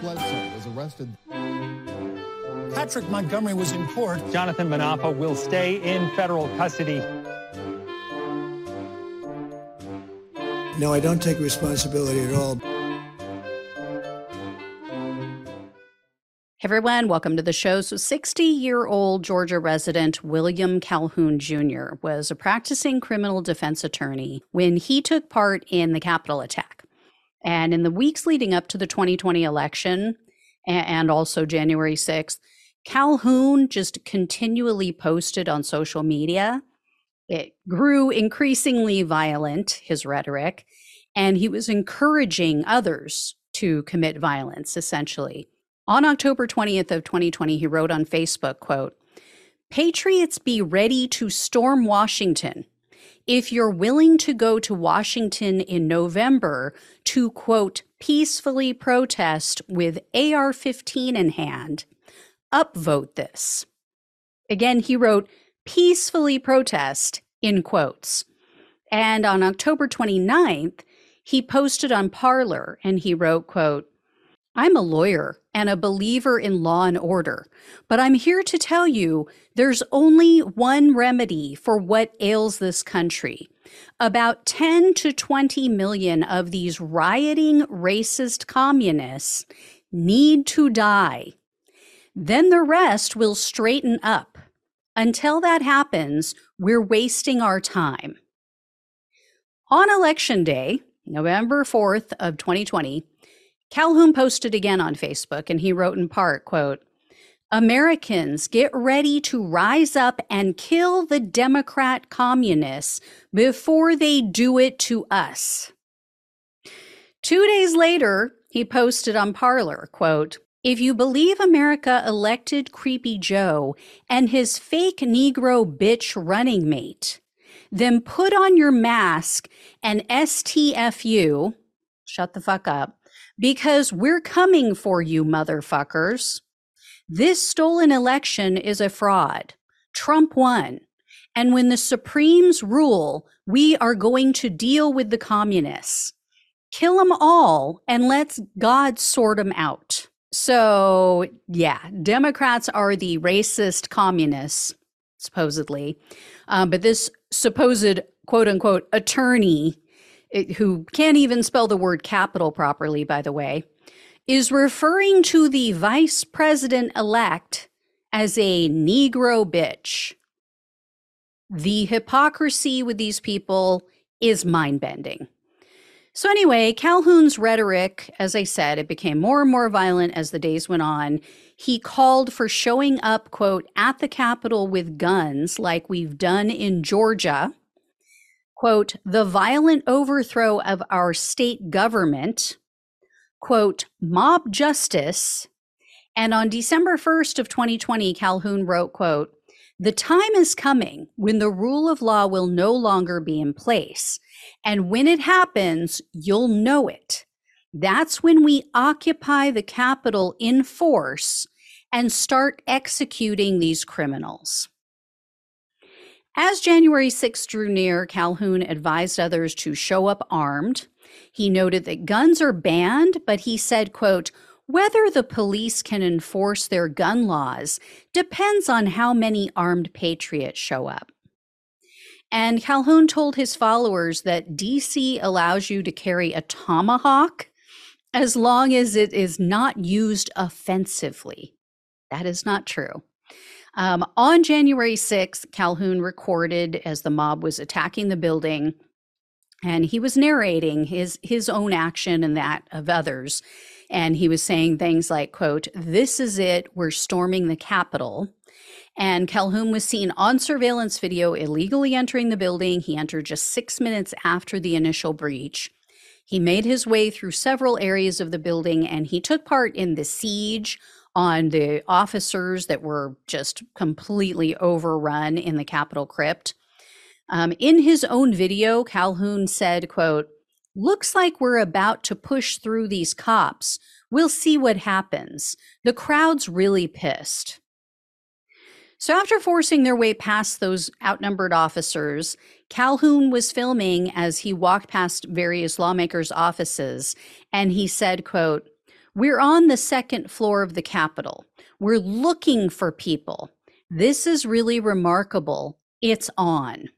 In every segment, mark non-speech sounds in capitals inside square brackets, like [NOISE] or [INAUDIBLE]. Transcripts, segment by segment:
Bledsoe was arrested. Patrick Montgomery was in court. Jonathan Munafo will stay in federal custody. No, I don't take responsibility at all. Hey everyone, welcome to the show. So, 60 year old Georgia resident William Calhoun Jr. was a practicing criminal defense attorney when he took part in the Capitol attack. And in the weeks leading up to the 2020 election and also January 6th, Calhoun just continually posted on social media. It grew increasingly violent, his rhetoric, and he was encouraging others to commit violence, essentially. On October 20th of 2020, he wrote on Facebook, quote, Patriots be ready to storm Washington. If you're willing to go to Washington in November to, quote, peacefully protest with AR 15 in hand, upvote this. Again, he wrote, peacefully protest in quotes. And on October 29th, he posted on Parler and he wrote, quote, I'm a lawyer and a believer in law and order, but I'm here to tell you there's only one remedy for what ails this country. About 10 to 20 million of these rioting racist communists need to die. Then the rest will straighten up. Until that happens, we're wasting our time. On election day, November 4th of 2020, Calhoun posted again on Facebook and he wrote in part, quote, Americans, get ready to rise up and kill the Democrat communists before they do it to us. Two days later, he posted on Parler, quote, if you believe America elected Creepy Joe and his fake Negro bitch running mate, then put on your mask and STFU, shut the fuck up, because we're coming for you, motherfuckers. This stolen election is a fraud. Trump won. And when the Supremes rule, we are going to deal with the communists. Kill them all and let's God sort them out. So, yeah, Democrats are the racist communists, supposedly. Um, but this supposed quote unquote attorney it, who can't even spell the word capital properly, by the way, is referring to the vice president elect as a Negro bitch. The hypocrisy with these people is mind bending. So, anyway, Calhoun's rhetoric, as I said, it became more and more violent as the days went on. He called for showing up, quote, at the Capitol with guns like we've done in Georgia quote, the violent overthrow of our state government, quote, mob justice. And on December 1st of 2020, Calhoun wrote, quote, the time is coming when the rule of law will no longer be in place. And when it happens, you'll know it. That's when we occupy the Capitol in force and start executing these criminals. As January 6 drew near, Calhoun advised others to show up armed. He noted that guns are banned, but he said, quote, whether the police can enforce their gun laws depends on how many armed patriots show up. And Calhoun told his followers that DC allows you to carry a tomahawk as long as it is not used offensively. That is not true. Um, on January 6th, Calhoun recorded as the mob was attacking the building, and he was narrating his his own action and that of others. And he was saying things like, quote, this is it, we're storming the Capitol. And Calhoun was seen on surveillance video illegally entering the building. He entered just six minutes after the initial breach. He made his way through several areas of the building and he took part in the siege on the officers that were just completely overrun in the Capitol crypt. Um, in his own video, Calhoun said, quote, looks like we're about to push through these cops. We'll see what happens. The crowd's really pissed. So, after forcing their way past those outnumbered officers, Calhoun was filming as he walked past various lawmakers' offices, and he said, quote, We're on the second floor of the Capitol. We're looking for people. This is really remarkable. It's on.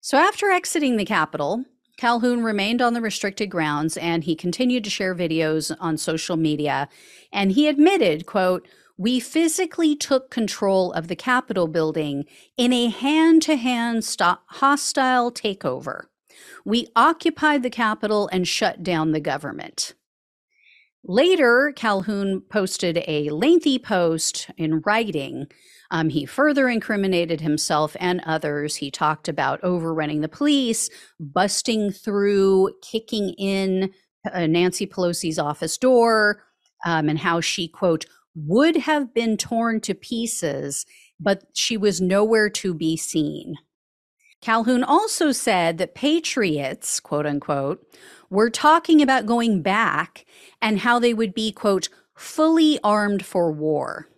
So after exiting the Capitol, Calhoun remained on the restricted grounds and he continued to share videos on social media. And he admitted, quote, we physically took control of the Capitol building in a hand to hand hostile takeover. We occupied the Capitol and shut down the government. Later, Calhoun posted a lengthy post in writing. Um, he further incriminated himself and others. He talked about overrunning the police, busting through, kicking in uh, Nancy Pelosi's office door, um, and how she, quote, would have been torn to pieces, but she was nowhere to be seen. Calhoun also said that patriots, quote unquote, were talking about going back and how they would be, quote, fully armed for war.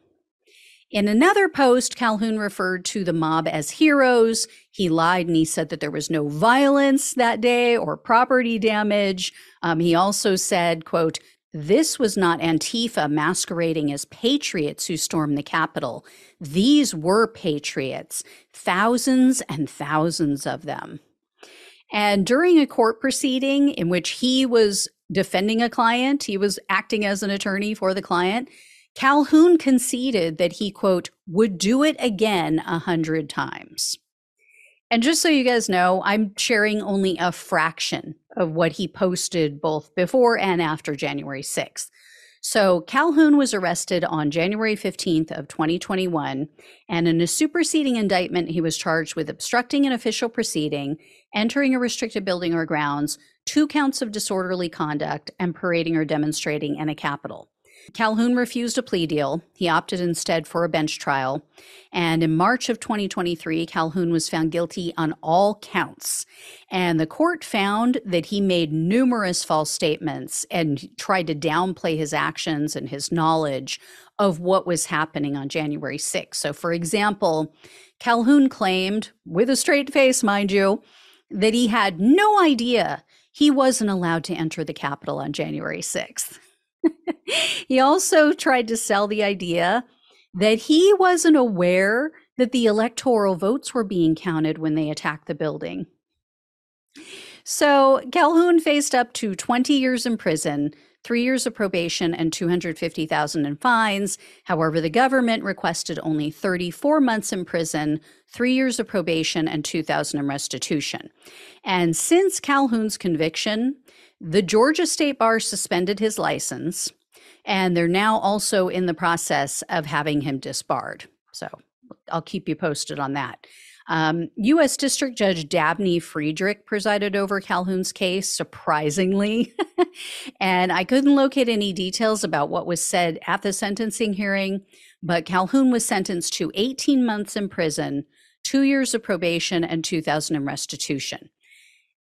In another post, Calhoun referred to the mob as heroes. He lied and he said that there was no violence that day or property damage. Um, he also said, quote, this was not Antifa masquerading as patriots who stormed the Capitol. These were patriots, thousands and thousands of them. And during a court proceeding in which he was defending a client, he was acting as an attorney for the client, Calhoun conceded that he, quote, would do it again a hundred times. And just so you guys know, I'm sharing only a fraction of what he posted both before and after January 6th. So Calhoun was arrested on January 15th of 2021 and in a superseding indictment he was charged with obstructing an official proceeding, entering a restricted building or grounds, two counts of disorderly conduct and parading or demonstrating in a capitol. Calhoun refused a plea deal. He opted instead for a bench trial. And in March of 2023, Calhoun was found guilty on all counts. And the court found that he made numerous false statements and tried to downplay his actions and his knowledge of what was happening on January 6th. So, for example, Calhoun claimed, with a straight face, mind you, that he had no idea he wasn't allowed to enter the Capitol on January 6th. [LAUGHS] he also tried to sell the idea that he wasn't aware that the electoral votes were being counted when they attacked the building. So Calhoun faced up to 20 years in prison, three years of probation, and 250,000 in fines. However, the government requested only 34 months in prison, three years of probation, and 2,000 in restitution. And since Calhoun's conviction, the Georgia State Bar suspended his license, and they're now also in the process of having him disbarred. So I'll keep you posted on that. Um, U.S. District Judge Dabney Friedrich presided over Calhoun's case, surprisingly. [LAUGHS] and I couldn't locate any details about what was said at the sentencing hearing, but Calhoun was sentenced to 18 months in prison, two years of probation, and 2,000 in restitution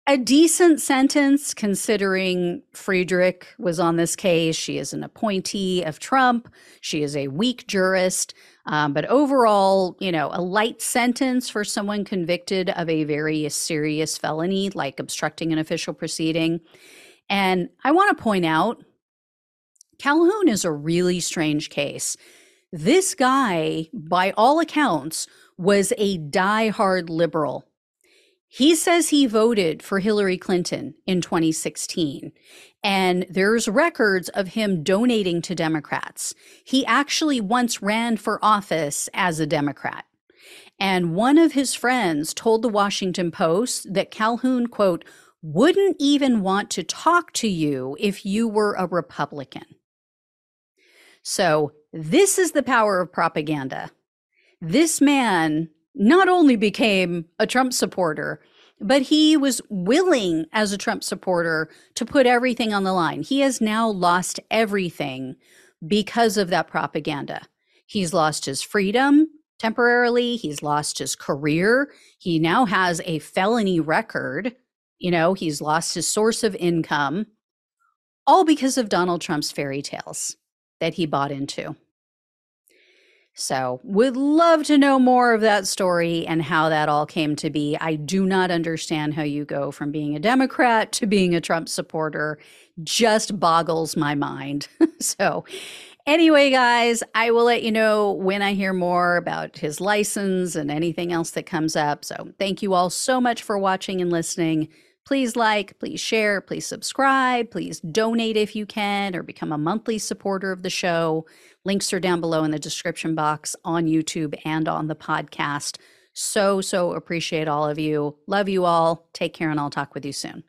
a decent sentence considering Friedrich was on this case. She is an appointee of Trump. She is a weak jurist. Um, but overall, you know, a light sentence for someone convicted of a very serious felony like obstructing an official proceeding. And I want to point out Calhoun is a really strange case. This guy, by all accounts, was a die-hard liberal he says he voted for Hillary Clinton in 2016, and there's records of him donating to Democrats. He actually once ran for office as a Democrat. And one of his friends told the Washington Post that Calhoun, quote, wouldn't even want to talk to you if you were a Republican. So, this is the power of propaganda. This man not only became a Trump supporter, but he was willing as a Trump supporter to put everything on the line. He has now lost everything because of that propaganda. He's lost his freedom temporarily, he's lost his career. He now has a felony record. You know, he's lost his source of income, all because of Donald Trump's fairy tales that he bought into. So, would love to know more of that story and how that all came to be. I do not understand how you go from being a Democrat to being a Trump supporter. Just boggles my mind. [LAUGHS] so, anyway, guys, I will let you know when I hear more about his license and anything else that comes up. So, thank you all so much for watching and listening. Please like, please share, please subscribe, please donate if you can, or become a monthly supporter of the show. Links are down below in the description box on YouTube and on the podcast. So, so appreciate all of you. Love you all. Take care, and I'll talk with you soon.